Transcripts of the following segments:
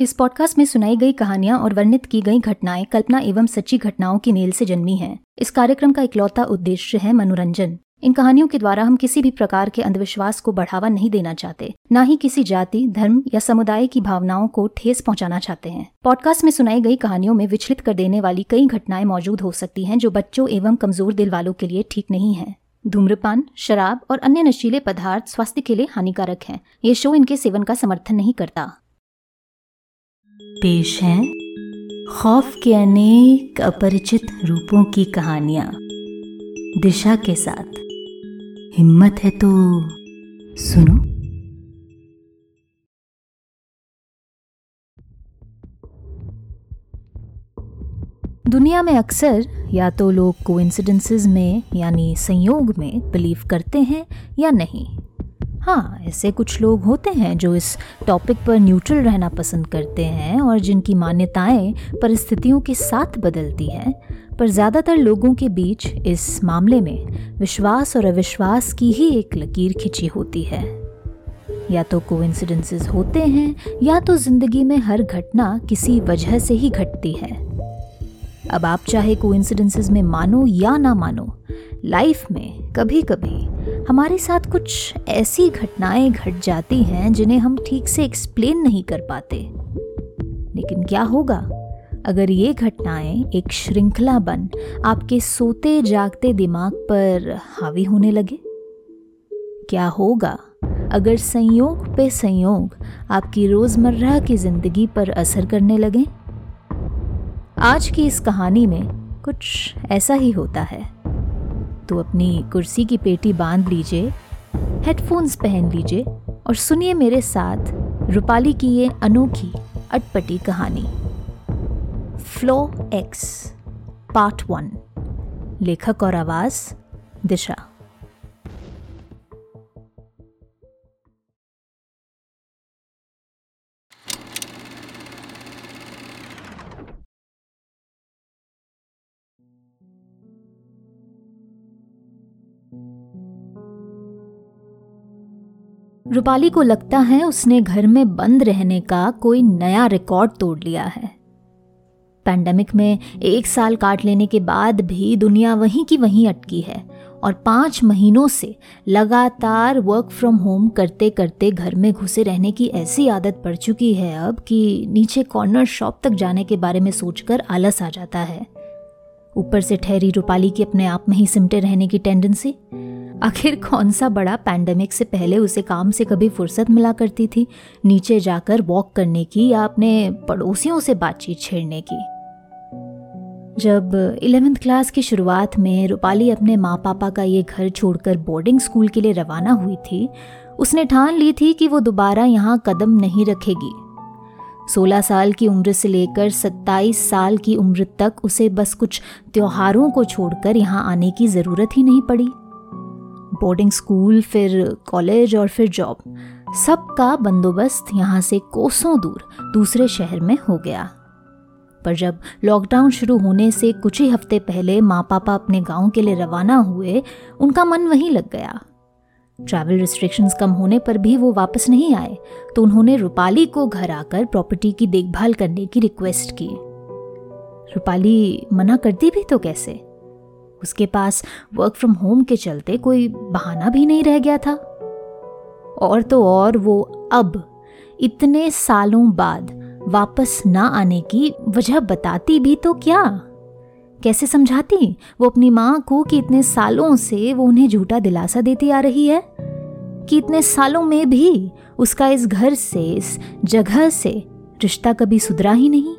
इस पॉडकास्ट में सुनाई गई कहानियाँ और वर्णित की गई घटनाएँ कल्पना एवं सच्ची घटनाओं की मेल से जन्मी हैं। इस कार्यक्रम का इकलौता उद्देश्य है मनोरंजन। इन कहानियों के द्वारा हम किसी भी प्रकार के अंधविश्वास को बढ़ावा नहीं देना चाहते, न ही किसी जाति, धर्म या समुदाय की भावनाओं को ठेस पहुंचाना चाहते हैं। पॉडकास्ट में सुनाई गई कहानियों में विचलित कर देने वाली कई घटनाएँ मौजूद हो सकती हैं जो बच्चों एवं कमज़ोर दिल वालों के लिए ठीक नहीं है। धूम्रपान, शराब और अन्य नशीले पदार्थ स्वास्थ्य के लिए हानिकारक हैं। ये शो इनके सेवन का समर्थन नहीं करता। पेश है खौफ के अनेक अपरिचित रूपों की कहानियाँ। दिशा के साथ। हिम्मत है तो सुनो। दुनिया में अक्सर या तो लोग कोइंसिडेंसेस में, यानी संयोग में बिलीव करते हैं या नहीं। हाँ ऐसे कुछ लोग होते हैं जो इस टॉपिक पर न्यूट्रल रहना पसंद करते हैं और जिनकी मान्यताएँ परिस्थितियों के साथ बदलती हैं। पर ज़्यादातर लोगों के बीच इस मामले में विश्वास और अविश्वास की ही एक लकीर खिंची होती है। या तो कोइंसिडेंसेस होते हैं, या तो ज़िंदगी में हर घटना किसी वजह से ही घटती है। अब आप चाहे कोइंसिडेंसेस में मानो या ना मानो लाइफ में कभी कभी हमारे साथ कुछ ऐसी घटनाएँ घट जाती हैं जिन्हें हम ठीक से एक्सप्लेन नहीं कर पाते। लेकिन क्या होगा? अगर ये घटनाएँ एक श्रृंखला बन, आपके सोते जागते दिमाग पर हावी होने लगे? क्या होगा? अगर संयोग पे संयोग आपकी रोज़मर्रा की ज़िंदगी पर असर करने लगे? आज की इस कहानी में कुछ ऐसा ही होता है। तो अपनी कुर्सी की पेटी बाँध लीजिए हेडफोन्स पहन लीजिए और सुनिए मेरे साथ रूपाली की ये अनोखी अटपटी कहानी। फ्लो एक्स पार्ट वन लेखक और आवाज़, दिशा। रूपाली को लगता है उसने घर में बंद रहने का कोई नया रिकॉर्ड तोड़ लिया है। पैंडमिक में एक साल काट लेने के बाद भी दुनिया वहीं की वहीं अटकी है और पाँच महीनों से लगातार वर्क फ्रॉम होम करते करते घर में घुसे रहने की ऐसी आदत पड़ चुकी है अब कि नीचे कॉर्नर शॉप तक जाने के बारे में सोचकर आलस आ जाता है। ऊपर से ठहरी रूपाली की अपने आप में ही सिमटे रहने की टेंडेंसी आखिर कौन सा बड़ा पैंडमिक से पहले उसे काम से कभी फुर्सत मिला करती थी, नीचे जाकर वॉक करने की या अपने पड़ोसियों से बातचीत छेड़ने की? जब इलेवेंथ क्लास की शुरुआत में रूपाली अपने माँ पापा का ये घर छोड़कर बोर्डिंग स्कूल के लिए रवाना हुई थी, उसने ठान ली थी कि वो दोबारा यहाँ कदम नहीं रखेगी। 16 साल की उम्र से लेकर 27 साल की उम्र तक उसे बस कुछ त्योहारों को छोड़कर यहाँ आने की ज़रूरत ही नहीं पड़ी। बोर्डिंग स्कूल, फिर कॉलेज और फिर जॉब। सबका बंदोबस्त यहाँ से कोसों दूर दूसरे शहर में हो गया। पर जब लॉकडाउन शुरू होने से कुछ ही हफ़्ते पहले माँ पापा अपने गाँव के लिए रवाना हुए, उनका मन वहीं लग गया। ट्रैवल रिस्ट्रिक्शंस कम होने पर भी वो वापस नहीं आए तो उन्होंने रूपाली को घर आकर प्रॉपर्टी की देखभाल करने की रिक्वेस्ट की। रूपाली मना करती भी तो कैसे? उसके पास वर्क फ्रॉम होम के चलते कोई बहाना भी नहीं रह गया था। और तो और वो अब इतने सालों बाद वापस ना आने की वजह बताती भी तो क्या? कैसे समझाती? वो अपनी माँ को कि इतने सालों से वो उन्हें झूठा दिलासा देती आ रही है? कि इतने सालों में भी उसका इस घर से, इस जगह से रिश्ता कभी सुधरा ही नहीं?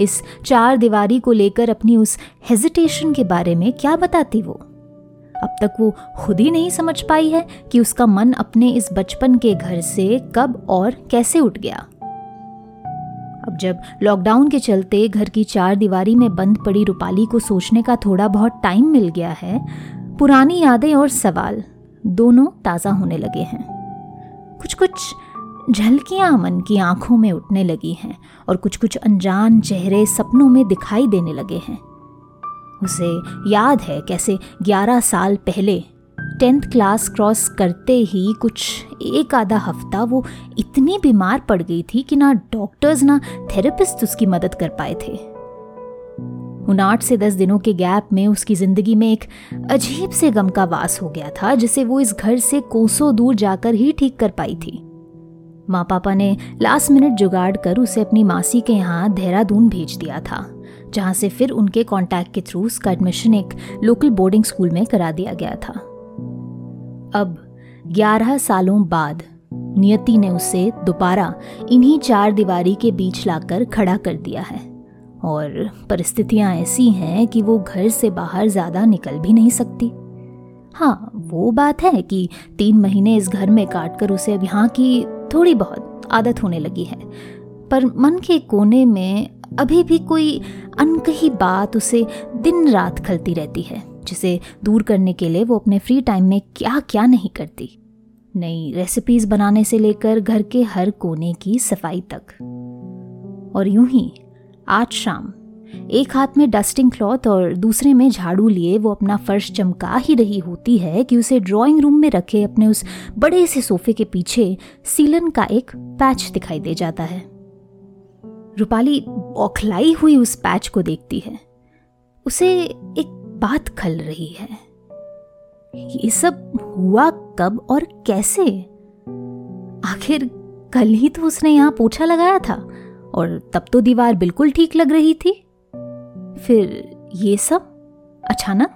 इस चार दीवारी को लेकर अपनी उस हेजिटेशन के बारे में क्या बताती वो? अब तक वो खुद ही नहीं समझ पाई है कि उसका मन अपने इस बचपन के घर से कब और कैसे उठ गया। अब जब लॉकडाउन के चलते घर की चार दीवारी में बंद पड़ी रूपाली को सोचने का थोड़ा बहुत टाइम मिल गया है, पुरानी यादें और सवाल दोनों ताज़ा होने लगे हैं। कुछ कुछ झलकियाँ मन की आँखों में उठने लगी हैं और कुछ कुछ अनजान चेहरे सपनों में दिखाई देने लगे हैं। उसे याद है कैसे ग्यारह साल पहले टेंथ क्लास क्रॉस करते ही कुछ एक आधा हफ़्ता वो इतनी बीमार पड़ गई थी कि ना डॉक्टर्स ना थेरेपिस्ट उसकी मदद कर पाए थे। उन आठ से दस दिनों के गैप में उसकी ज़िंदगी में एक अजीब से गम का वास हो गया था, जिसे वो इस घर से कोसों दूर जाकर ही ठीक कर पाई थी। माँ पापा ने लास्ट मिनट जुगाड़ कर उसे अपनी मासी के यहाँ देहरादून भेज दिया था, जहाँ से फिर उनके कांटेक्ट के थ्रू उसका एडमिशन एक लोकल बोर्डिंग स्कूल में करा दिया गया था। अब ग्यारह सालों बाद नियति ने उसे दोबारा इन्हीं चार दीवारी के बीच लाकर खड़ा कर दिया है। और परिस्थितियाँ ऐसी हैं कि वो घर से बाहर ज़्यादा निकल भी नहीं सकती। हाँ वो बात है कि तीन महीने इस घर में काटकर उसे अब यहाँ की थोड़ी बहुत आदत होने लगी है। पर मन के कोने में अभी भी कोई अनकही बात उसे दिन रात खलती रहती है। जिसे दूर करने के लिए वो अपने फ्री टाइम में क्या क्या नहीं करती। नई रेसिपीज़ बनाने से लेकर घर के हर कोने की सफ़ाई तक। और यूँ ही, आज शाम, एक हाथ में डस्टिंग क्लॉथ और दूसरे में झाड़ू लिए वो अपना फर्श चमका ही रही होती है कि उसे ड्राइंग रूम में रखे अपने उस बड़े से सोफे के पीछे सीलन का एक पैच दिखाई दे जाता है। रूपाली औखलाई हुई उस पैच को देखती है। उसे एक बात खल रही है ये सब हुआ कब और कैसे? आखिर कल ही तो उसने यहाँ पोछा लगाया था और तब तो दीवार बिल्कुल ठीक लग रही थी। फिर ये सब अचानक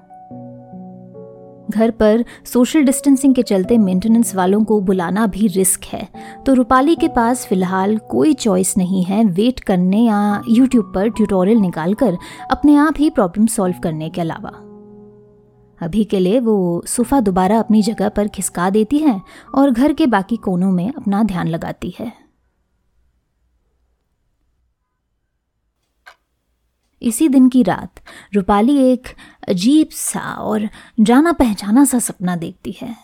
घर पर सोशल डिस्टेंसिंग के चलते मेंटेनेंस वालों को बुलाना भी रिस्क है। तो रूपाली के पास फ़िलहाल कोई चॉइस नहीं है वेट करने या यूट्यूब पर ट्यूटोरियल निकालकर अपने आप ही प्रॉब्लम सॉल्व करने के अलावा। अभी के लिए वो सोफ़ा दोबारा अपनी जगह पर खिसका देती है और घर के बाकी कोनों में अपना ध्यान लगाती है। इसी दिन की रात, रूपाली एक अजीब सा और जाना पहचाना सा सपना देखती है।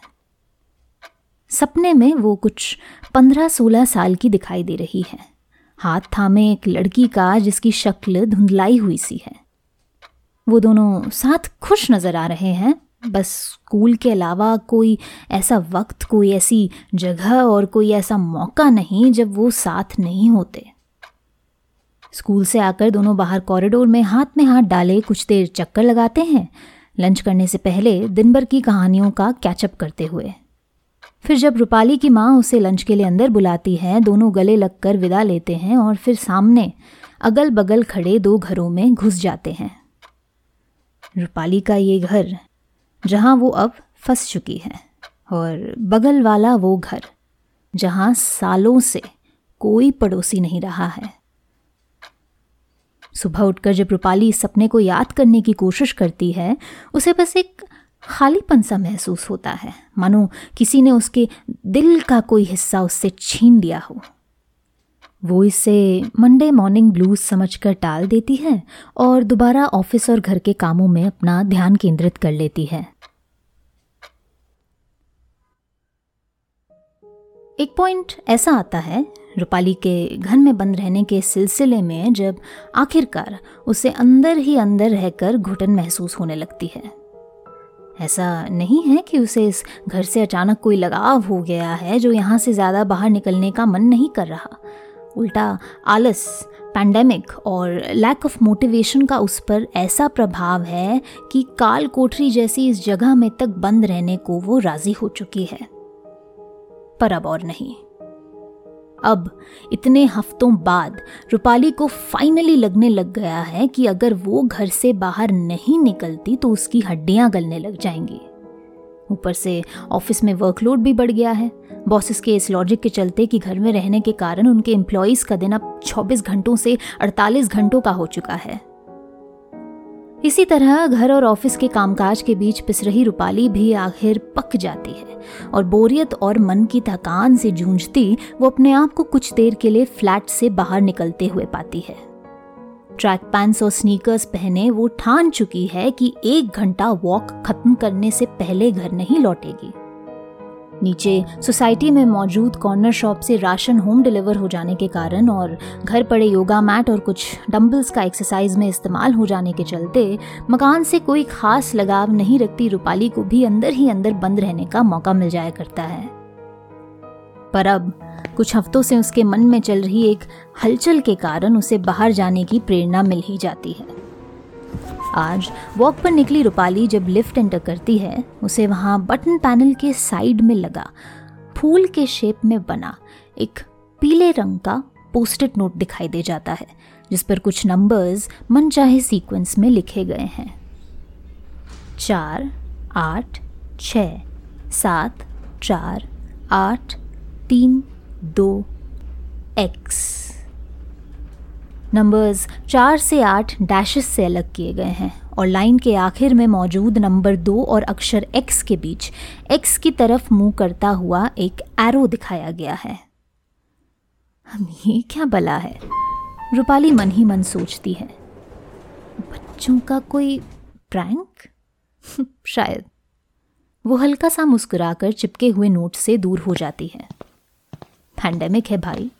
सपने में वो कुछ पंद्रह सोलह साल की दिखाई दे रही है। हाथ थामे एक लड़की का जिसकी शक्ल धुंधलाई हुई सी है। वो दोनों साथ खुश नज़र आ रहे हैं, बस स्कूल के अलावा कोई ऐसा वक्त, कोई ऐसी जगह और कोई ऐसा मौका नहीं जब वो साथ नहीं होते। स्कूल से आकर दोनों बाहर कॉरिडोर में हाथ में हाथ डाले कुछ देर चक्कर लगाते हैं। लंच करने से पहले दिन भर की कहानियों का कैचअप करते हुए। फिर जब रूपाली की माँ उसे लंच के लिए अंदर बुलाती है, दोनों गले लगकर विदा लेते हैं और फिर सामने अगल बगल खड़े दो घरों में घुस जाते हैं। रूपाली का ये घर, जहाँ वो अब फंस चुकी है और बगल वाला वो घर, जहाँ सालों से कोई पड़ोसी नहीं रहा है। सुबह उठकर जब रूपाली इस सपने को याद करने की कोशिश करती है, उसे बस एक खालीपन सा महसूस होता है। मानो किसी ने उसके दिल का कोई हिस्सा उससे छीन लिया हो। वो इसे मंडे मॉर्निंग ब्लूज समझकर टाल देती है और दोबारा ऑफ़िस और घर के कामों में अपना ध्यान केंद्रित कर लेती है। एक पॉइंट ऐसा आता है रूपाली के घर में बंद रहने के सिलसिले में जब आखिरकार उसे अंदर ही अंदर रहकर घुटन महसूस होने लगती है। ऐसा नहीं है कि उसे इस घर से अचानक कोई लगाव हो गया है जो यहाँ से ज़्यादा बाहर निकलने का मन नहीं कर रहा। उल्टा आलस पैंडेमिक और लैक ऑफ़ मोटिवेशन का उस पर ऐसा प्रभाव है कि काल कोठरी जैसी इस जगह में तक बंद रहने को वो राज़ी हो चुकी है। पर अब और नहीं। अब इतने हफ्तों बाद रूपाली को फाइनली लगने लग गया है कि अगर वो घर से बाहर नहीं निकलती तो उसकी हड्डियाँ गलने लग जाएँगी। ऊपर से ऑफ़िस में वर्कलोड भी बढ़ गया है। बॉसेस के इस लॉजिक के चलते कि घर में रहने के कारण उनके एम्प्लॉयज़ का दिन अब 24 घंटों से 48 घंटों का हो चुका है। इसी तरह घर और ऑफ़िस के कामकाज के बीच पिस रही रूपाली भी आखिर पक जाती है और बोरियत और मन की थकान से जूझती, वो अपने आप को कुछ देर के लिए फ्लैट से बाहर निकलते हुए पाती है। ट्रैक पैंट्स और स्नीकर्स पहने वो ठान चुकी है कि एक घंटा वॉक खत्म करने से पहले घर नहीं लौटेगी। नीचे सोसाइटी में मौजूद कॉर्नर शॉप से राशन होम डिलीवर हो जाने के कारण और घर पड़े योगा मैट और कुछ डंबल्स का एक्सरसाइज में इस्तेमाल हो जाने के चलते मकान से कोई खास लगाव नहीं रखती रूपाली को भी अंदर ही अंदर बंद रहने का मौका मिल जाया करता है। पर अब कुछ हफ्तों से उसके मन में चल रही एक हलचल के कारण उसे बाहर जाने की प्रेरणा मिल ही जाती है। आज वॉक पर निकली रूपाली जब लिफ्ट एंटर करती है, उसे वहाँ बटन पैनल के साइड में लगा। फूल के शेप में बना एक पीले रंग का पोस्टेड नोट दिखाई दे जाता है, जिस पर कुछ नंबर्स मनचाहे सीक्वेंस में लिखे गए हैं। चार, आठ छ सात, चार, आठ, तीन, दो एक्स नंबर्स चार से आठ डैशेस से अलग किए गए हैं और लाइन के आखिर में मौजूद नंबर दो और अक्षर एक्स के बीच एक्स की तरफ़ मुँह करता हुआ एक एरो दिखाया गया है। ये क्या बला है? रूपाली मन ही मन सोचती है। बच्चों का कोई प्रैंक शायद। वो हल्का सा मुस्कुराकर चिपके हुए नोट से दूर हो जाती है। पैंडेमिक है भाई।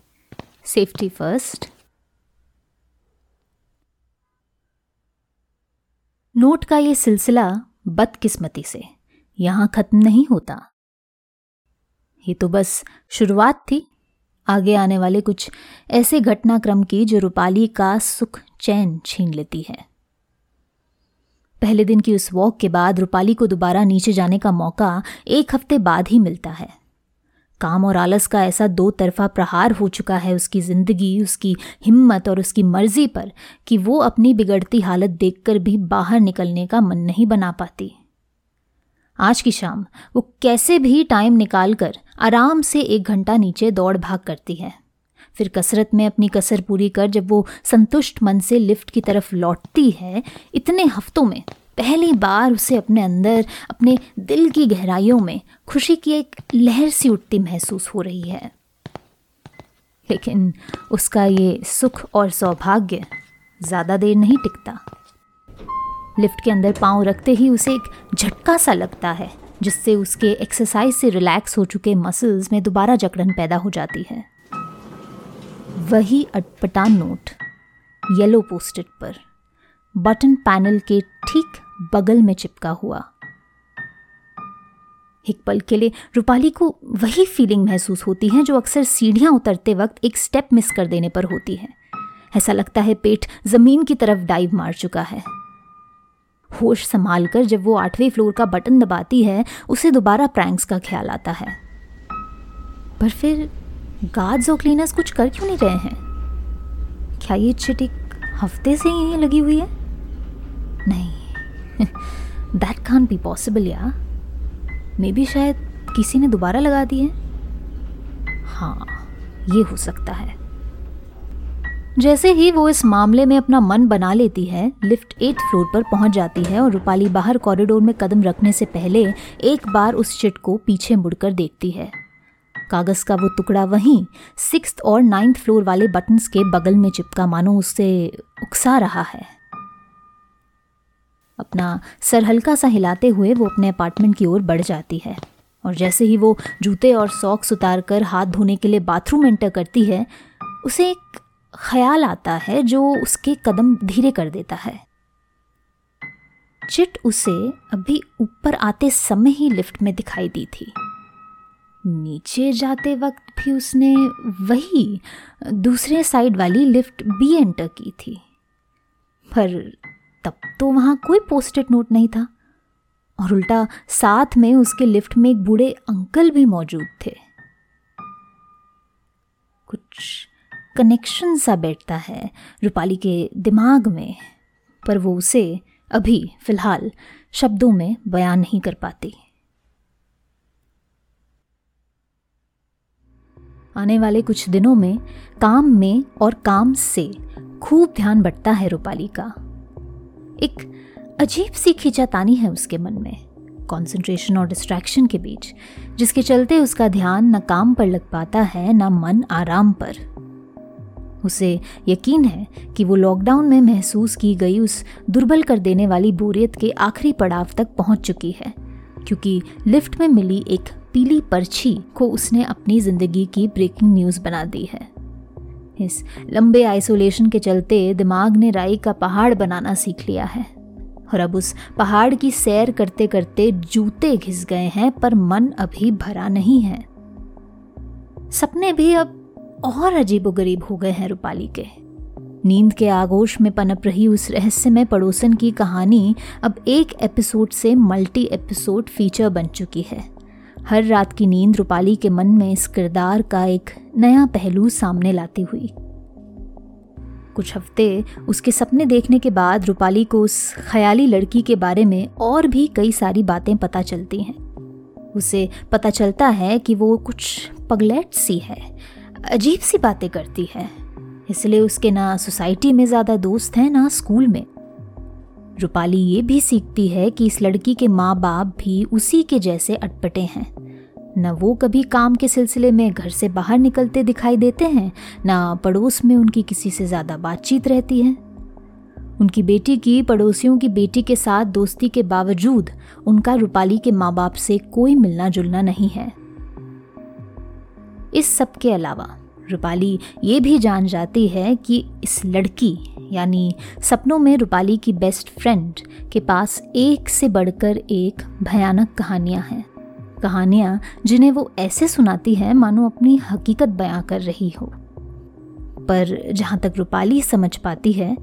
सेफ्टी फ़र्स्ट नोट का ये सिलसिला बदकिस्मती से। यहाँ खत्म नहीं होता। ये तो बस शुरुआत थी। आगे आने वाले कुछ ऐसे घटनाक्रम की जो रूपाली का सुख चैन छीन लेती है। पहले दिन की उस वॉक के बाद रूपाली को दोबारा नीचे जाने का मौका एक हफ़्ते बाद ही मिलता है। काम और आलस का ऐसा दो तरफा प्रहार हो चुका है उसकी ज़िंदगी, उसकी हिम्मत और उसकी मर्ज़ी पर कि वो अपनी बिगड़ती हालत देखकर भी बाहर निकलने का मन नहीं बना पाती। आज की शाम वो कैसे भी टाइम निकालकर आराम से एक घंटा नीचे दौड़ भाग करती है। फिर कसरत में अपनी कसर पूरी कर जब वो संतुष्ट मन से लिफ्ट की तरफ़ लौटती है, इतने हफ्तों में पहली बार उसे अपने अंदर, अपने दिल की गहराइयों में खुशी की एक लहर सी उठती महसूस हो रही है। लेकिन उसका ये सुख और सौभाग्य ज़्यादा देर नहीं टिकता। लिफ्ट के अंदर पाँव रखते ही उसे एक झटका सा लगता है, जिससे उसके एक्सरसाइज से रिलैक्स हो चुके मसल्स में दोबारा जकड़न पैदा हो जाती है। वही अटपटा नोट, येलो पोस्टेड पर, बटन पैनल के ठीक बगल में चिपका हुआ। एक पल के लिए रूपाली को वही फीलिंग महसूस होती है जो अक्सर सीढ़ियाँ उतरते वक्त एक स्टेप मिस कर देने पर होती है। ऐसा लगता है पेट ज़मीन की तरफ़ डाइव मार चुका है। होश संभाल कर जब वो आठवें फ्लोर का बटन दबाती है, उसे दोबारा प्रैंक्स का ख्याल आता है। पर फिर गार्ड्स और क्लीनर्स कुछ कर क्यों नहीं रहे हैं? क्या ये चिट एक हफ़्ते से ही लगी हुई है? नहीं। दैट कान बी पॉसिबल या मे बी शायद किसी ने दोबारा लगा दी है। हाँ ये हो सकता है। जैसे ही वो इस मामले में अपना मन बना लेती है, लिफ्ट एट फ्लोर पर पहुँच जाती है और रूपाली बाहर कॉरिडोर में कदम रखने से पहले एक बार उस चिट को पीछे मुड़कर देखती है। कागज़ का वो टुकड़ा वहीं सिक्स और नाइन्थ फ्लोर वाले बटन्स के बगल में चिपका मानो उससे उकसा रहा है। अपना सर हल्का सा हिलाते हुए वो अपने अपार्टमेंट की ओर बढ़ जाती है। और जैसे ही वो जूते और सॉक्स उतार कर हाथ धोने के लिए बाथरूम एंटर करती है, उसे एक ख्याल आता है जो उसके कदम धीरे कर देता है। चिट उसे अभी ऊपर आते समय ही लिफ्ट में दिखाई दी थी। नीचे जाते वक्त भी उसने वही दूसरे साइड वाली लिफ्ट बी एंटर की थी। पर तब तो वहाँ कोई पोस्टेड नोट नहीं था। और उल्टा साथ में उसके लिफ्ट में एक बूढ़े अंकल भी मौजूद थे। कुछ कनेक्शन सा बैठता है रूपाली के दिमाग में, पर वो उसे अभी फ़िलहाल शब्दों में बयान नहीं कर पाती। आने वाले कुछ दिनों में काम में और काम से खूब ध्यान बढ़ता है रूपाली का। एक अजीब सी खिंचातानी है उसके मन में कंसंट्रेशन और डिस्ट्रैक्शन के बीच, जिसके चलते उसका ध्यान न काम पर लग पाता है, न मन आराम पर। उसे यकीन है कि वो लॉकडाउन में महसूस की गई उस दुर्बल कर देने वाली बोरियत के आखिरी पड़ाव तक पहुँच चुकी है, क्योंकि लिफ्ट में मिली एक पीली पर्ची को उसने अपनी ज़िंदगी की ब्रेकिंग न्यूज़ बना दी है। इस लंबे आइसोलेशन के चलते दिमाग ने राई का पहाड़ बनाना सीख लिया है। और अब उस पहाड़ की सैर करते करते जूते घिस गए हैं, पर मन अभी भरा नहीं है। सपने भी अब और अजीबोगरीब हो गए हैं रूपाली के। नींद के आगोश में पनप रही उस रहस्यमय पड़ोसन की कहानी अब एक एपिसोड से मल्टी एपिसोड फीचर बन चुकी है। हर रात की नींद रूपाली के मन में इस किरदार का एक नया पहलू सामने लाती हुई। कुछ हफ़्ते उसके सपने देखने के बाद रूपाली को उस ख्याली लड़की के बारे में और भी कई सारी बातें पता चलती हैं। उसे पता चलता है कि वो कुछ पगलेट सी है, अजीब सी बातें करती है। इसलिए उसके ना सोसाइटी में ज़्यादा दोस्त हैं, ना स्कूल में। रूपाली ये भी सीखती है कि इस लड़की के माँ बाप भी उसी के जैसे अटपटे हैं। न वो कभी काम के सिलसिले में घर से बाहर निकलते दिखाई देते हैं, न पड़ोस में उनकी किसी से ज़्यादा बातचीत रहती है। उनकी बेटी की पड़ोसियों की बेटी के साथ दोस्ती के बावजूद उनका रूपाली के माँ बाप से कोई मिलना जुलना नहीं है। इस सब के अलावा रूपाली ये भी जान जाती है कि इस लड़की, यानी सपनों में रूपाली की बेस्ट फ्रेंड के पास एक से बढ़कर एक भयानक कहानियाँ हैं। कहानियाँ जिन्हें वो ऐसे सुनाती है, मानो अपनी हकीकत बयां कर रही हो। पर जहाँ तक रूपाली समझ पाती है,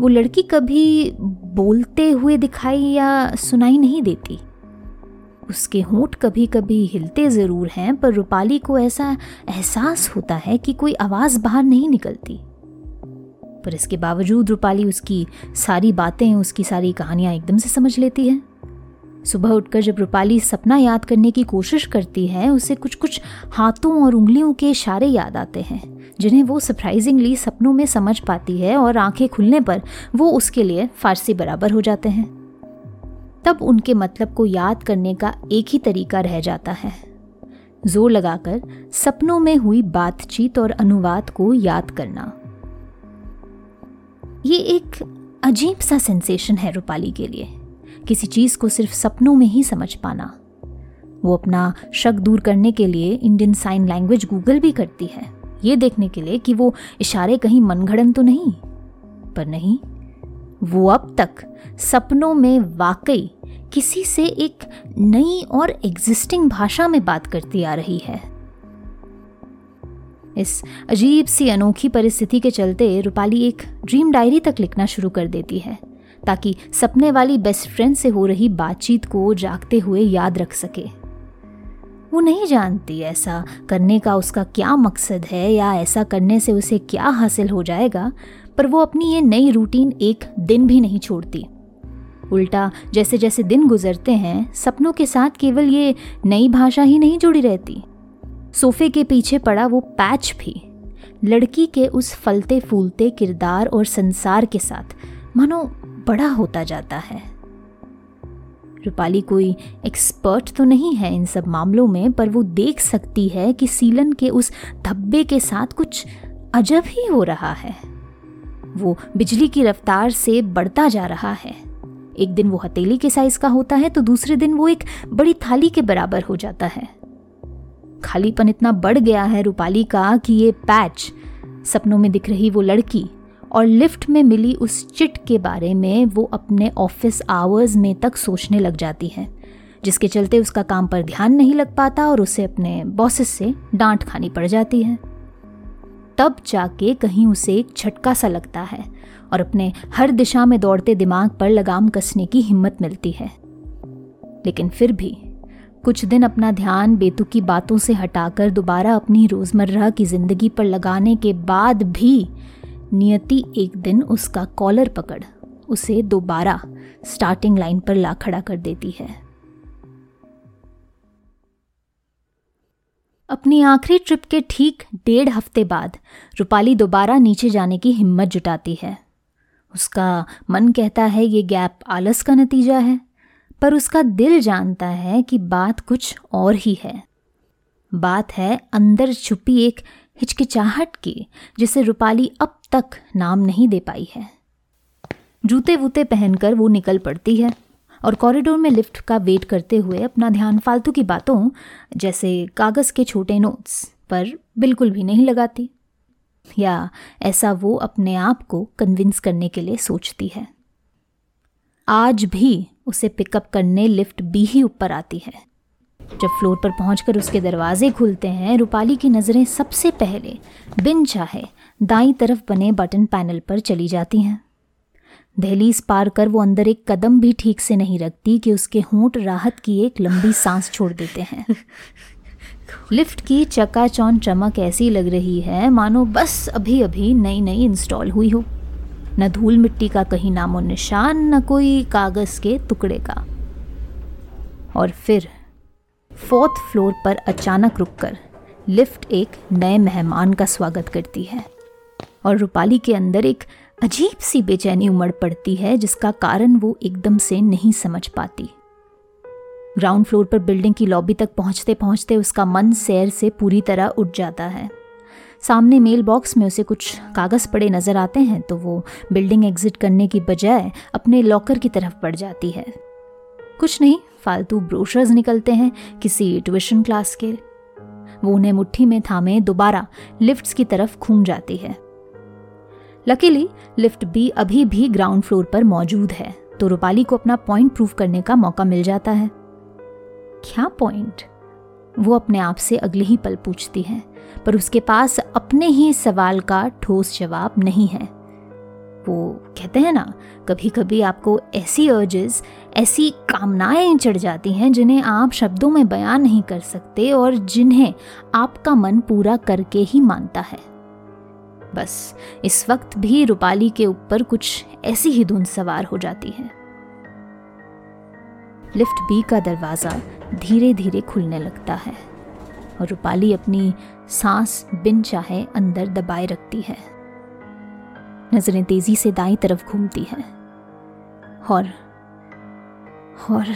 वो लड़की कभी बोलते हुए दिखाई या सुनाई नहीं देती। उसके होंठ कभी कभी हिलते ज़रूर हैं, पर रूपाली को ऐसा एहसास होता है कि कोई आवाज़ बाहर नहीं निकलती। पर इसके बावजूद रूपाली उसकी सारी बातें, उसकी सारी कहानियाँ एकदम से समझ लेती है। सुबह उठकर जब रूपाली सपना याद करने की कोशिश करती है, उसे कुछ कुछ हाथों और उंगलियों के इशारे याद आते हैं, जिन्हें वो सरप्राइजिंगली सपनों में समझ पाती है और आँखें खुलने पर वो उसके लिए फारसी बराबर हो जाते हैं। तब उनके मतलब को याद करने का एक ही तरीका रह जाता है। ज़ोर लगाकर सपनों में हुई बातचीत और अनुवाद को याद करना। ये एक अजीब सा सेंसेशन है रूपाली के लिए। किसी चीज़ को सिर्फ़ सपनों में ही समझ पाना। वो अपना शक दूर करने के लिए इंडियन साइन लैंग्वेज गूगल भी करती है। ये देखने के लिए कि वो इशारे कहीं मनगढ़ंत तो नहीं। पर नहीं, वो अब तक सपनों में वाकई किसी से एक नई और एग्जिस्टिंग भाषा में बात करती आ रही है। इस अजीब सी अनोखी परिस्थिति के चलते रूपाली एक ड्रीम डायरी तक लिखना शुरू कर देती है। ताकि सपने वाली बेस्ट फ्रेंड से हो रही बातचीत को जागते हुए याद रख सके। वो नहीं जानती ऐसा करने का उसका क्या मकसद है या ऐसा करने से उसे क्या हासिल हो जाएगा, पर वो अपनी ये नई रूटीन एक दिन भी नहीं छोड़ती। उल्टा जैसे जैसे दिन गुजरते हैं, सपनों के साथ केवल ये नई भाषा ही नहीं जुड़ी रहती। सोफे के पीछे पड़ा वो पैच भी। लड़की के उस फलते फूलते किरदार और संसार के साथ। मानो बड़ा होता जाता है। रूपाली कोई एक्सपर्ट तो नहीं है इन सब मामलों में, पर वो देख सकती है कि सीलन के उस धब्बे के साथ कुछ अजब ही हो रहा है। वो बिजली की रफ्तार से बढ़ता जा रहा है। एक दिन वो हथेली के साइज़ का होता है तो दूसरे दिन वो एक बड़ी थाली के बराबर हो जाता है। खालीपन इतना बढ़ गया है रूपाली का कि ये पैच सपनों में दिख रही वो लड़की और लिफ्ट में मिली उस चिट के बारे में वो अपने ऑफ़िस आवर्स में तक सोचने लग जाती है, जिसके चलते उसका काम पर ध्यान नहीं लग पाता और उसे अपने बॉसेस से डांट खानी पड़ जाती है। तब जाके कहीं उसे एक झटका सा लगता है और अपने हर दिशा में दौड़ते दिमाग पर लगाम कसने की हिम्मत मिलती है। लेकिन फिर भी कुछ दिन अपना ध्यान बेतुकी बातों से हटाकर दोबारा अपनी रोज़मर्रा की ज़िंदगी पर लगाने के बाद भी नियति एक दिन उसका कॉलर पकड़, उसे दोबारा स्टार्टिंग लाइन पर ला खड़ा कर देती है। अपनी आखिरी ट्रिप के ठीक डेढ़ हफ़्ते बाद रूपाली दोबारा नीचे जाने की हिम्मत जुटाती है। उसका मन कहता है ये गैप आलस का नतीजा है, पर उसका दिल जानता है कि बात कुछ और ही है। बात है अंदर छुपी एक हिचकिचाहट की, जिसे रूपाली अब तक नाम नहीं दे पाई है। जूते वूते पहनकर वो निकल पड़ती है और कॉरिडोर में लिफ्ट का वेट करते हुए अपना ध्यान फालतू की बातों, जैसे कागज़ के छोटे नोट्स पर बिल्कुल भी नहीं लगाती, या ऐसा वो अपने आप को कन्विंस करने के लिए सोचती है। आज भी उसे पिकअप करने लिफ्ट बी ही ऊपर आती है। जब फ्लोर पर पहुंचकर उसके दरवाजे खुलते हैं, रूपाली की नज़रें सबसे पहले बिन चाहे दाई तरफ़ बने बटन पैनल पर चली जाती हैं। दहलीज पार कर वो अंदर एक कदम भी ठीक से नहीं रखती कि उसके होंठ राहत की एक लंबी सांस छोड़ देते हैं। लिफ्ट की चकाचौन चमक ऐसी लग रही है, मानो बस अभी अभी नई नई इंस्टॉल हुई हो। न धूल मिट्टी का कहीं नामो निशान, न कोई कागज़ के टुकड़े का। और फिर फोर्थ फ्लोर पर अचानक रुककर लिफ्ट एक नए मेहमान का स्वागत करती है और रूपाली के अंदर एक अजीब सी बेचैनी उमड़ पड़ती है, जिसका कारण वो एकदम से नहीं समझ पाती। ग्राउंड फ्लोर पर बिल्डिंग की लॉबी तक पहुँचते पहुँचते उसका मन सैर से पूरी तरह उठ जाता है। सामने मेल बॉक्स में उसे कुछ कागज़ पड़े नज़र आते हैं तो वो बिल्डिंग एग्जिट करने की बजाय अपने लॉकर की तरफ़ बढ़ जाती है। कुछ नहीं, फालतू ब्रोशर्स निकलते हैं किसी ट्यूशन क्लास के। वो उन्हें मुट्ठी में थामे, दोबारा लिफ्ट्स की तरफ़ घूम जाती है। लकीली लिफ्ट बी अभी भी ग्राउंड फ्लोर पर मौजूद है तो रूपाली को अपना पॉइंट प्रूव करने का मौका मिल जाता है। क्या पॉइंट वो अपने आप से अगले ही पल पूछती है, पर उसके पास अपने ही सवाल का ठोस जवाब नहीं है। वो कहते हैं ना कभी कभी आपको ऐसी अर्जेस ऐसी कामनाएँ चढ़ जाती हैं जिन्हें आप शब्दों में बयान नहीं कर सकते और जिन्हें आपका मन पूरा करके ही मानता है। बस, इस वक्त भी रूपाली के ऊपर कुछ ऐसी ही धुंध सवार हो जाती है। लिफ्ट बी का दरवाज़ा धीरे धीरे खुलने लगता है और रूपाली अपनी सांस बिन चाहे अंदर दबाए रखती है। नज़रें तेज़ी से दाई तरफ़ घूमती हैं। और और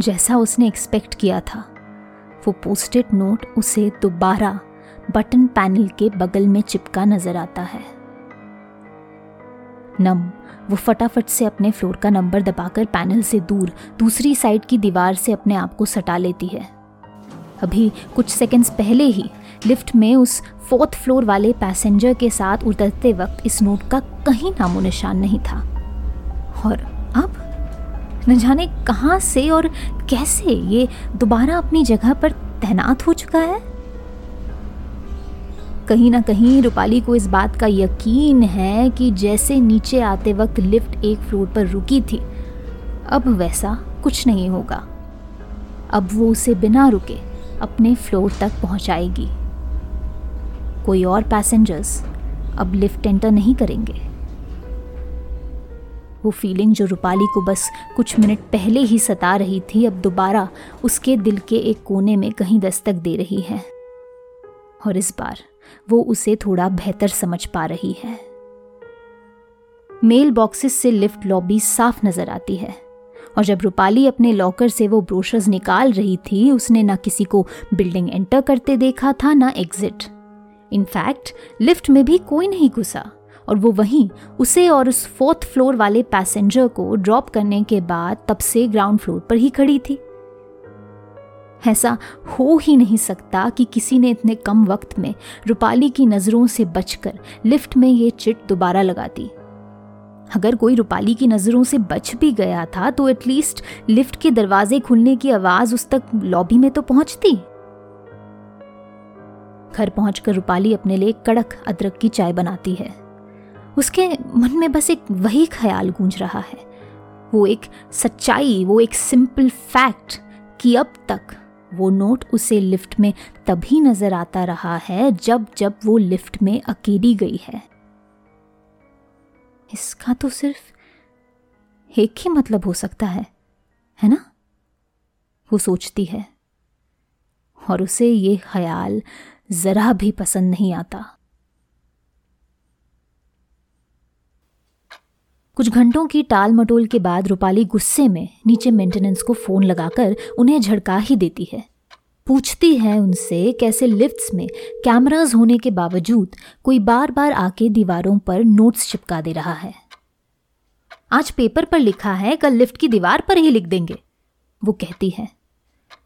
जैसा उसने एक्सपेक्ट किया था, वो पोस्टेड नोट उसे दोबारा बटन पैनल के बगल में चिपका नज़र आता है। नम, वो फटाफट से अपने फ्लोर का नंबर दबाकर पैनल से दूर, दूसरी साइड की दीवार से अपने आप को सटा लेती है। अभी कुछ सेकंड्स पहले ही लिफ्ट में उस फोर्थ फ्लोर वाले पैसेंजर के साथ उतरते वक्त इस नोट का कहीं नामो निशान नहीं था। और अब न जाने कहाँ से और कैसे ये दोबारा अपनी जगह पर तैनात हो चुका है? कहीं ना कहीं रूपाली को इस बात का यकीन है कि जैसे नीचे आते वक्त लिफ्ट एक फ्लोर पर रुकी थी, अब वैसा कुछ नहीं होगा। अब वो उसे बिना रुके अपने फ्लोर तक पहुंचाएगी। कोई और पैसेंजर्स अब लिफ्ट एंटर नहीं करेंगे। वो फीलिंग जो रूपाली को बस कुछ मिनट पहले ही सता रही थी, अब दोबारा उसके दिल के एक कोने में कहीं दस्तक दे रही है। और इस बार वो उसे थोड़ा बेहतर समझ पा रही है। मेल बॉक्सेस से लिफ्ट लॉबी साफ़ नज़र आती है। और जब रूपाली अपने लॉकर से वो ब्रोशर्स निकाल रही थी, उसने ना किसी को बिल्डिंग एंटर करते देखा था, ना एग्जिट इनफैक्ट लिफ्ट में भी कोई नहीं घुसा और वो वहीं उसे और उस फोर्थ फ्लोर वाले पैसेंजर को ड्रॉप करने के बाद तब से ग्राउंड फ्लोर पर ही खड़ी थी. ऐसा हो ही नहीं सकता कि किसी ने इतने कम वक्त में रूपाली की नज़रों से बचकर लिफ्ट में ये चिट दोबारा लगा दी। अगर कोई रूपाली की नज़रों से बच भी गया था तो एटलीस्ट लिफ्ट के दरवाजे खुलने की आवाज़ उस तक लॉबी में तो पहुँचती। घर पहुंचकर रूपाली अपने लिए कड़क अदरक की चाय बनाती है। उसके मन में बस एक वही ख्याल गूंज रहा है। वो एक सच्चाई, वो एक सिंपल फैक्ट कि अब तक वो नोट उसे लिफ्ट में तभी नज़र आता रहा है जब जब वो लिफ्ट में अकेली गई है। इसका तो सिर्फ़ एक ही मतलब हो सकता है है ना? वो सोचती है। और उसे ये ख्याल जरा भी पसंद नहीं आता। कुछ घंटों की टाल मटोल के बाद रूपाली गुस्से में नीचे मेंटेनेंस को फ़ोन लगाकर उन्हें झड़का ही देती है। पूछती है उनसे कैसे लिफ्ट्स में कैमरास होने के बावजूद कोई बार बार आके दीवारों पर नोट्स चिपका दे रहा है। आज पेपर पर लिखा है, कल लिफ्ट की दीवार पर ही लिख देंगे, वो कहती है।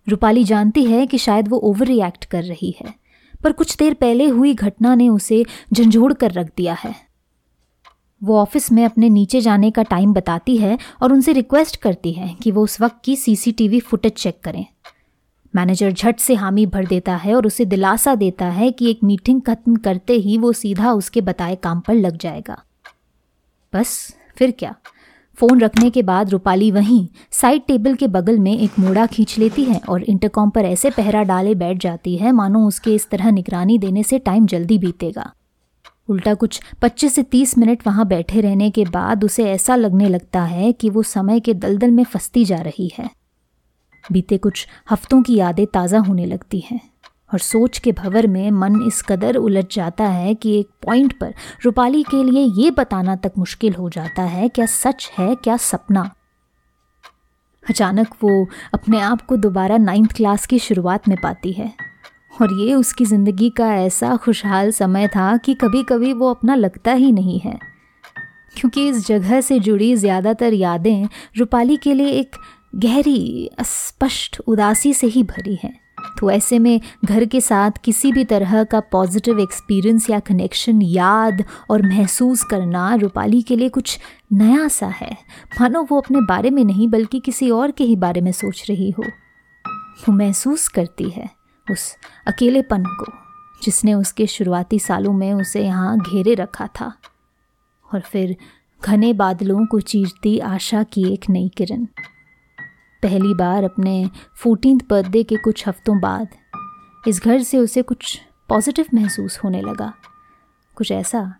रूपाली जानती है कि शायद वो ओवर रिएक्ट कर रही है, पर कुछ देर पहले हुई घटना ने उसे झंझोड़ कर रख दिया है। वो ऑफ़िस में अपने नीचे जाने का टाइम बताती है और उनसे रिक्वेस्ट करती है कि वो उस वक्त की सीसीटीवी फुटेज चेक करें। मैनेजर झट से हामी भर देता है और उसे दिलासा देता है कि एक मीटिंग खत्म करते ही वो सीधा उसके बताए काम पर लग जाएगा। बस, फिर क्या? फ़ोन रखने के बाद रूपाली वहीं साइड टेबल के बगल में एक मोड़ा खींच लेती है और इंटरकॉम पर ऐसे पहरा डाले बैठ जाती है, मानो उसके इस तरह निगरानी देने से टाइम जल्दी बीतेगा। उल्टा कुछ 25 से 30 मिनट वहाँ बैठे रहने के बाद उसे ऐसा लगने लगता है कि वो समय के दलदल में फंसती जा रही है। बीते कुछ हफ्तों की यादें ताज़ा होने लगती हैं। और सोच के भवर में मन इस कदर उलझ जाता है कि एक पॉइंट पर रूपाली के लिए ये बताना तक मुश्किल हो जाता है, क्या सच है, क्या सपना? अचानक वो अपने आप को दोबारा नाइन्थ क्लास की शुरुआत में पाती है। और ये उसकी ज़िंदगी का ऐसा खुशहाल समय था कि कभी कभी वो अपना लगता ही नहीं है। क्योंकि इस जगह से जुड़ी ज़्यादातर यादें रूपाली के लिए एक गहरी, अस्पष्ट, उदासी से ही भरी है। तो ऐसे में घर के साथ किसी भी तरह का पॉजिटिव एक्सपीरियंस या कनेक्शन याद और महसूस करना रूपाली के लिए कुछ नया सा है। मानो वो अपने बारे में नहीं, बल्कि किसी और के ही बारे में सोच रही हो। वो महसूस करती है उस अकेलेपन को, जिसने उसके शुरुआती सालों में उसे यहाँ घेरे रखा था। और फिर घने बादलों को चीरती आशा की एक नई किरण। पहली बार अपने फोर्टीन बर्थडे के कुछ हफ्तों बाद इस घर से उसे कुछ पॉजिटिव महसूस होने लगा। कुछ ऐसा,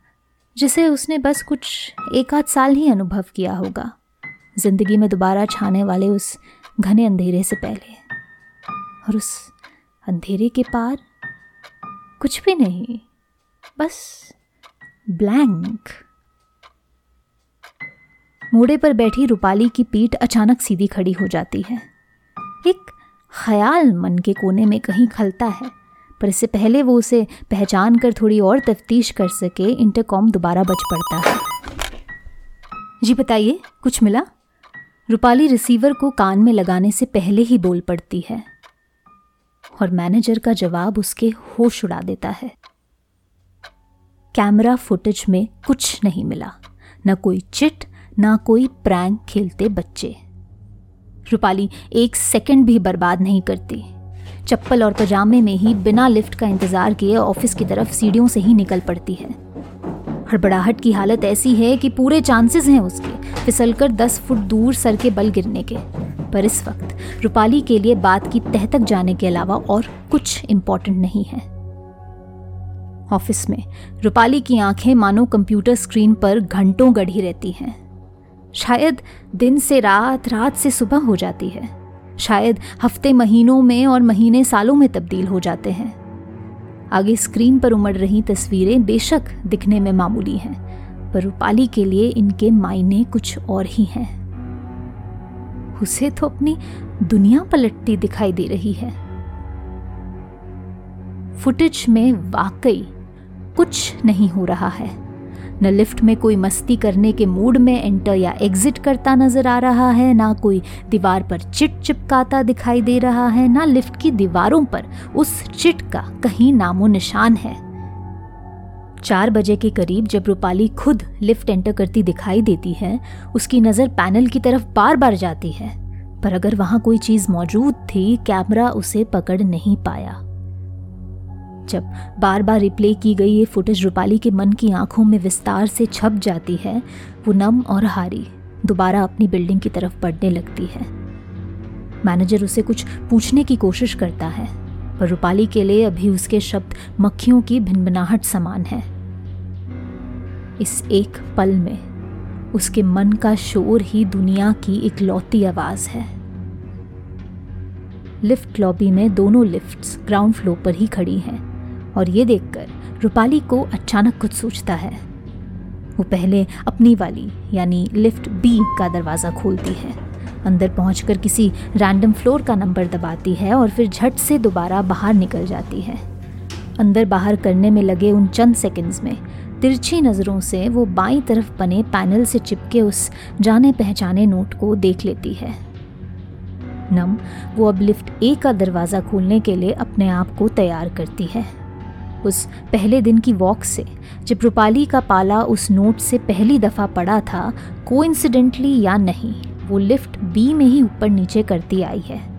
जिसे उसने बस कुछ एक आध साल ही अनुभव किया होगा। ज़िंदगी में दोबारा छाने वाले उस घने अंधेरे से पहले। और उस अंधेरे के पार कुछ भी नहीं, बस ब्लैंक मोड़े पर बैठी रूपाली की पीठ अचानक सीधी खड़ी हो जाती है। एक ख्याल मन के कोने में कहीं खलता है, पर इससे पहले वो उसे पहचान कर थोड़ी और तफ्तीश कर सके इंटरकॉम दोबारा बच पड़ता है। जी बताइए, कुछ मिला? रूपाली रिसीवर को कान में लगाने से पहले ही बोल पड़ती है, और मैनेजर का जवाब उसके होश उड़ा देता है। कैमरा फुटेज में कुछ नहीं मिला, न कोई चिट ना कोई प्रैंक खेलते बच्चे। रूपाली एक सेकंड भी बर्बाद नहीं करती। चप्पल और पजामे में ही बिना लिफ्ट का इंतज़ार किए ऑफ़िस की तरफ़ सीढ़ियों से ही निकल पड़ती है। हड़बड़ाहट की हालत ऐसी है कि पूरे चांसेस हैं उसके फिसलकर दस फुट दूर सर के बल गिरने के। पर इस वक्त रूपाली के लिए बात की तह तक जाने के अलावा और कुछ इंपॉर्टेंट नहीं है। ऑफ़िस में रूपाली की आँखें मानो कंप्यूटर स्क्रीन पर घंटों गढ़ी रहती हैं। शायद दिन से रात रात से सुबह हो जाती है। शायद हफ़्ते महीनों में और महीने सालों में तब्दील हो जाते हैं। आगे स्क्रीन पर उमड़ रही तस्वीरें बेशक दिखने में मामूली हैं, पर रूपाली के लिए इनके मायने कुछ और ही हैं। उसे तो अपनी दुनिया पलटती दिखाई दे रही है। फुटेज में वाकई कुछ नहीं हो रहा है। न लिफ्ट में कोई मस्ती करने के मूड में एंटर या एग्जिट करता नज़र आ रहा है, ना कोई दीवार पर चिट चिपकाता दिखाई दे रहा है, ना लिफ्ट की दीवारों पर उस चिट का कहीं नामो निशान है। चार बजे के करीब जब रूपाली खुद लिफ्ट एंटर करती दिखाई देती है, उसकी नज़र पैनल की तरफ़ बार बार जाती है, पर अगर वहाँ कोई चीज़ मौजूद थी, कैमरा उसे पकड़ नहीं पाया। जब बार बार रिप्ले की गई ये फुटेज रूपाली के मन की आँखों में विस्तार से छप जाती है, वो नम और हारी, दोबारा अपनी बिल्डिंग की तरफ़ बढ़ने लगती है। मैनेजर उसे कुछ पूछने की कोशिश करता है, पर रूपाली के लिए अभी उसके शब्द मक्खियों की भिनभिनाहट समान है। इस एक पल में उसके मन का शोर ही दुनिया की इकलौती आवाज़ है। लिफ्ट लॉबी में दोनों लिफ्ट्स ग्राउंड फ्लोर पर ही खड़ी हैं। और ये देखकर रूपाली को अचानक कुछ सोचता है। वो पहले अपनी वाली, यानी लिफ्ट बी का दरवाज़ा खोलती है। अंदर पहुंचकर किसी रैंडम फ्लोर का नंबर दबाती है और फिर झट से दोबारा बाहर निकल जाती है। अंदर बाहर करने में लगे उन चंद सेकंड्स में तिरछी नज़रों से वो बाई तरफ़ बने पैनल से चिपके उस जाने पहचाने नोट को देख लेती है। नम, वो अब लिफ्ट ए का दरवाज़ा खोलने के लिए अपने आप को तैयार करती है। उस पहले दिन की वॉक से, जब रूपाली का पाला उस नोट से पहली दफ़ा पड़ा था, कोइंसिडेंटली या नहीं, वो लिफ्ट बी में ही ऊपर नीचे करती आई है।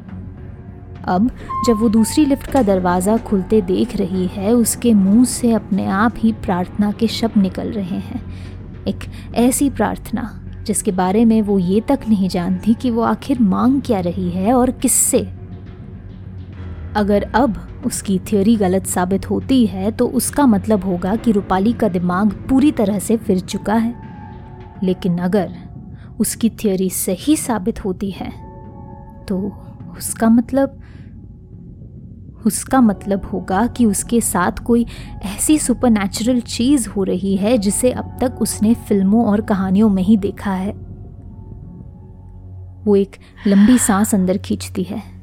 अब, जब वो दूसरी लिफ्ट का दरवाज़ा खुलते देख रही है, उसके मुँह से अपने आप ही प्रार्थना के शब्द निकल रहे हैं। एक ऐसी प्रार्थना, जिसके बारे में वो ये तक नहीं जानती कि वो आखिर मांग क्या रही है और किससे। अगर अब उसकी थ्योरी गलत साबित होती है तो उसका मतलब होगा कि रूपाली का दिमाग पूरी तरह से फिर चुका है। लेकिन अगर उसकी थ्योरी सही साबित होती है तो उसका मतलब उसका मतलब होगा कि उसके साथ कोई ऐसी सुपरनैचुरल चीज़ हो रही है जिसे अब तक उसने फ़िल्मों और कहानियों में ही देखा है। वो एक लंबी सांस अंदर खींचती है।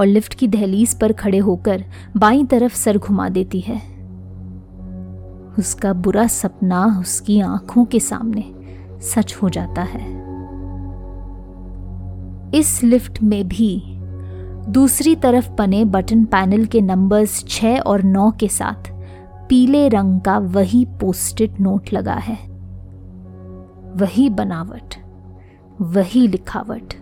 और लिफ्ट की दहलीज पर खड़े होकर बाईं तरफ़ सर घुमा देती है। उसका बुरा सपना उसकी आँखों के सामने सच हो जाता है। इस लिफ्ट में भी दूसरी तरफ़ बने बटन पैनल के नंबर्स छः और नौ के साथ पीले रंग का वही पोस्टेड नोट लगा है। वही बनावट, वही लिखावट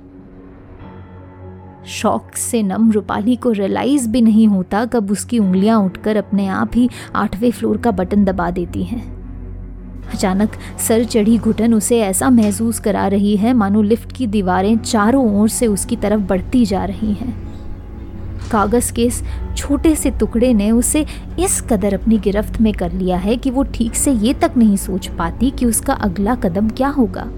शौक से नम रूपाली को रियलाइज़ भी नहीं होता कब उसकी उंगलियाँ उठकर अपने आप ही आठवें फ्लोर का बटन दबा देती हैं। अचानक सर चढ़ी घुटन उसे ऐसा महसूस करा रही है, मानो लिफ्ट की दीवारें चारों ओर से उसकी तरफ़ बढ़ती जा रही हैं। कागज़ के इस छोटे से टुकड़े ने उसे इस कदर अपनी गिरफ्त में कर लिया है कि वो ठीक से ये तक नहीं सोच पाती कि उसका अगला कदम क्या होगा।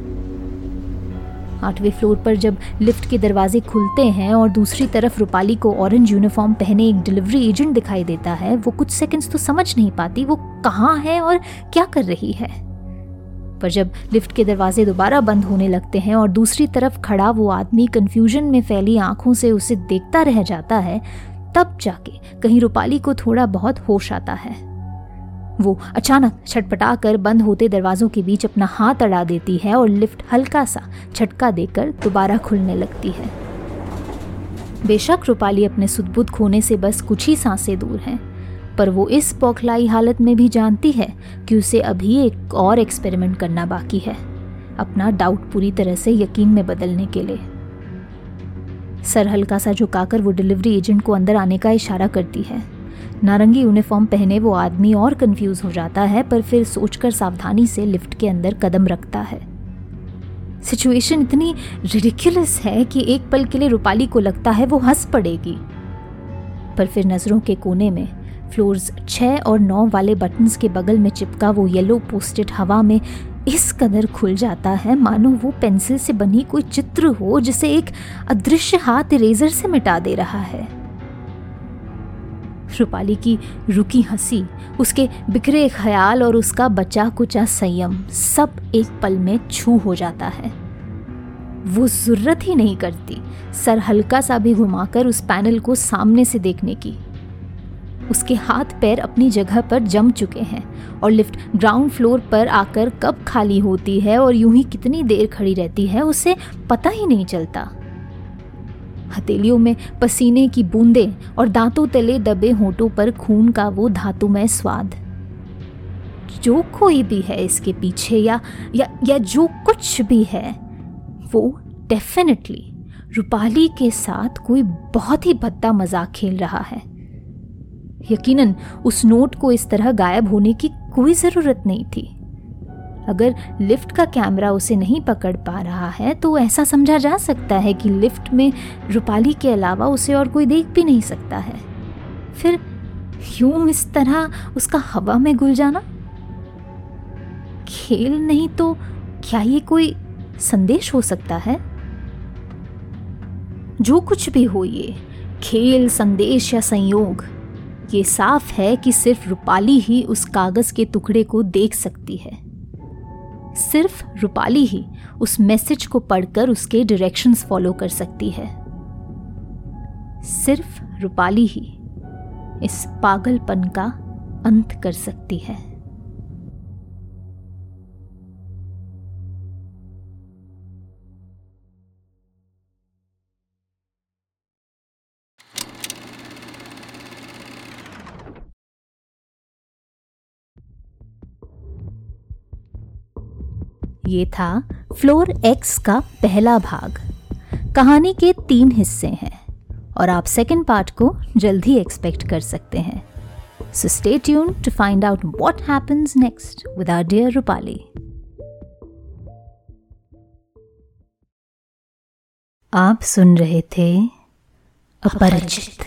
आठवें फ्लोर पर जब लिफ्ट के दरवाजे खुलते हैं और दूसरी तरफ़ रूपाली को ऑरेंज यूनिफॉर्म पहने एक डिलीवरी एजेंट दिखाई देता है, वो कुछ सेकंड्स तो समझ नहीं पाती वो कहाँ है और क्या कर रही है। पर जब लिफ्ट के दरवाजे दोबारा बंद होने लगते हैं और दूसरी तरफ़ खड़ा वो आदमी कन्फ्यूज़न में फैली आँखों से उसे देखता रह जाता है, तब जाके कहीं रूपाली को थोड़ा बहुत होश आता है। वो अचानक छटपटा कर बंद होते दरवाजों के बीच अपना हाथ अड़ा देती है और लिफ्ट हल्का सा झटका देकर दोबारा खुलने लगती है। बेशक रूपाली अपने सुदबुद खोने से बस कुछ ही साँसें दूर हैं, पर वो इस पौखलाई हालत में भी जानती है कि उसे अभी एक और एक्सपेरिमेंट करना बाकी है, अपना डाउट पूरी तरह से यकीन में बदलने के लिए। सर हल्का सा झुकाकर वो डिलीवरी एजेंट को अंदर आने का इशारा करती है। नारंगी यूनिफॉर्म पहने वो आदमी और कंफ्यूज हो जाता है, पर फिर सोचकर सावधानी से लिफ्ट के अंदर कदम रखता है। सिचुएशन इतनी रिडिकुलस है कि एक पल के लिए रूपाली को लगता है वो हंस पड़ेगी। पर फिर नज़रों के कोने में फ्लोर्स छः और नौ वाले बटन्स के बगल में चिपका वो येलो पोस्टेड हवा में इस कदर खुल जाता है, मानो वो पेंसिल से बनी कोई चित्र हो जिसे एक अदृश्य हाथ इरेजर से मिटा दे रहा है। रूपाली की रुकी हँसी, उसके बिखरे ख्याल और उसका बचा कुचा संयम सब एक पल में छू हो जाता है। वो ज़रूरत ही नहीं करती, सर हल्का सा भी घुमाकर उस पैनल को सामने से देखने की। उसके हाथ पैर अपनी जगह पर जम चुके हैं और लिफ्ट ग्राउंड फ्लोर पर आकर कब खाली होती है और यूँ ही कितनी देर खड़ी रहती है, उसे पता ही नहीं चलता। हथेलियों में पसीने की बूंदें और दांतों तले दबे होठों पर खून का वो धातुमय स्वाद। जो कोई भी है इसके पीछे या या या जो कुछ भी है, वो डेफिनेटली रूपाली के साथ कोई बहुत ही भद्दा मज़ाक खेल रहा है। यकीनन उस नोट को इस तरह गायब होने की कोई ज़रूरत नहीं थी। अगर लिफ्ट का कैमरा उसे नहीं पकड़ पा रहा है तो ऐसा समझा जा सकता है कि लिफ्ट में रूपाली के अलावा उसे और कोई देख भी नहीं सकता है। फिर यूँ इस तरह उसका हवा में घुल जाना? खेल नहीं तो क्या ये कोई संदेश हो सकता है? जो कुछ भी हो ये, खेल, संदेश या संयोग, ये साफ़ है कि सिर्फ़ रूपाली ही उस कागज़ के टुकड़े को देख सकती है। सिर्फ़ रूपाली ही उस मैसेज को पढ़कर उसके डायरेक्शंस फॉलो कर सकती है। सिर्फ़ रूपाली ही इस पागलपन का अंत कर सकती है। ये था फ्लोर एक्स का पहला भाग। कहानी के तीन हिस्से हैं और आप सेकेंड पार्ट को जल्द ही एक्सपेक्ट कर सकते हैं। So stay tune to find out what happens next with our dear Rupali आप सुन रहे थे अपरिचित।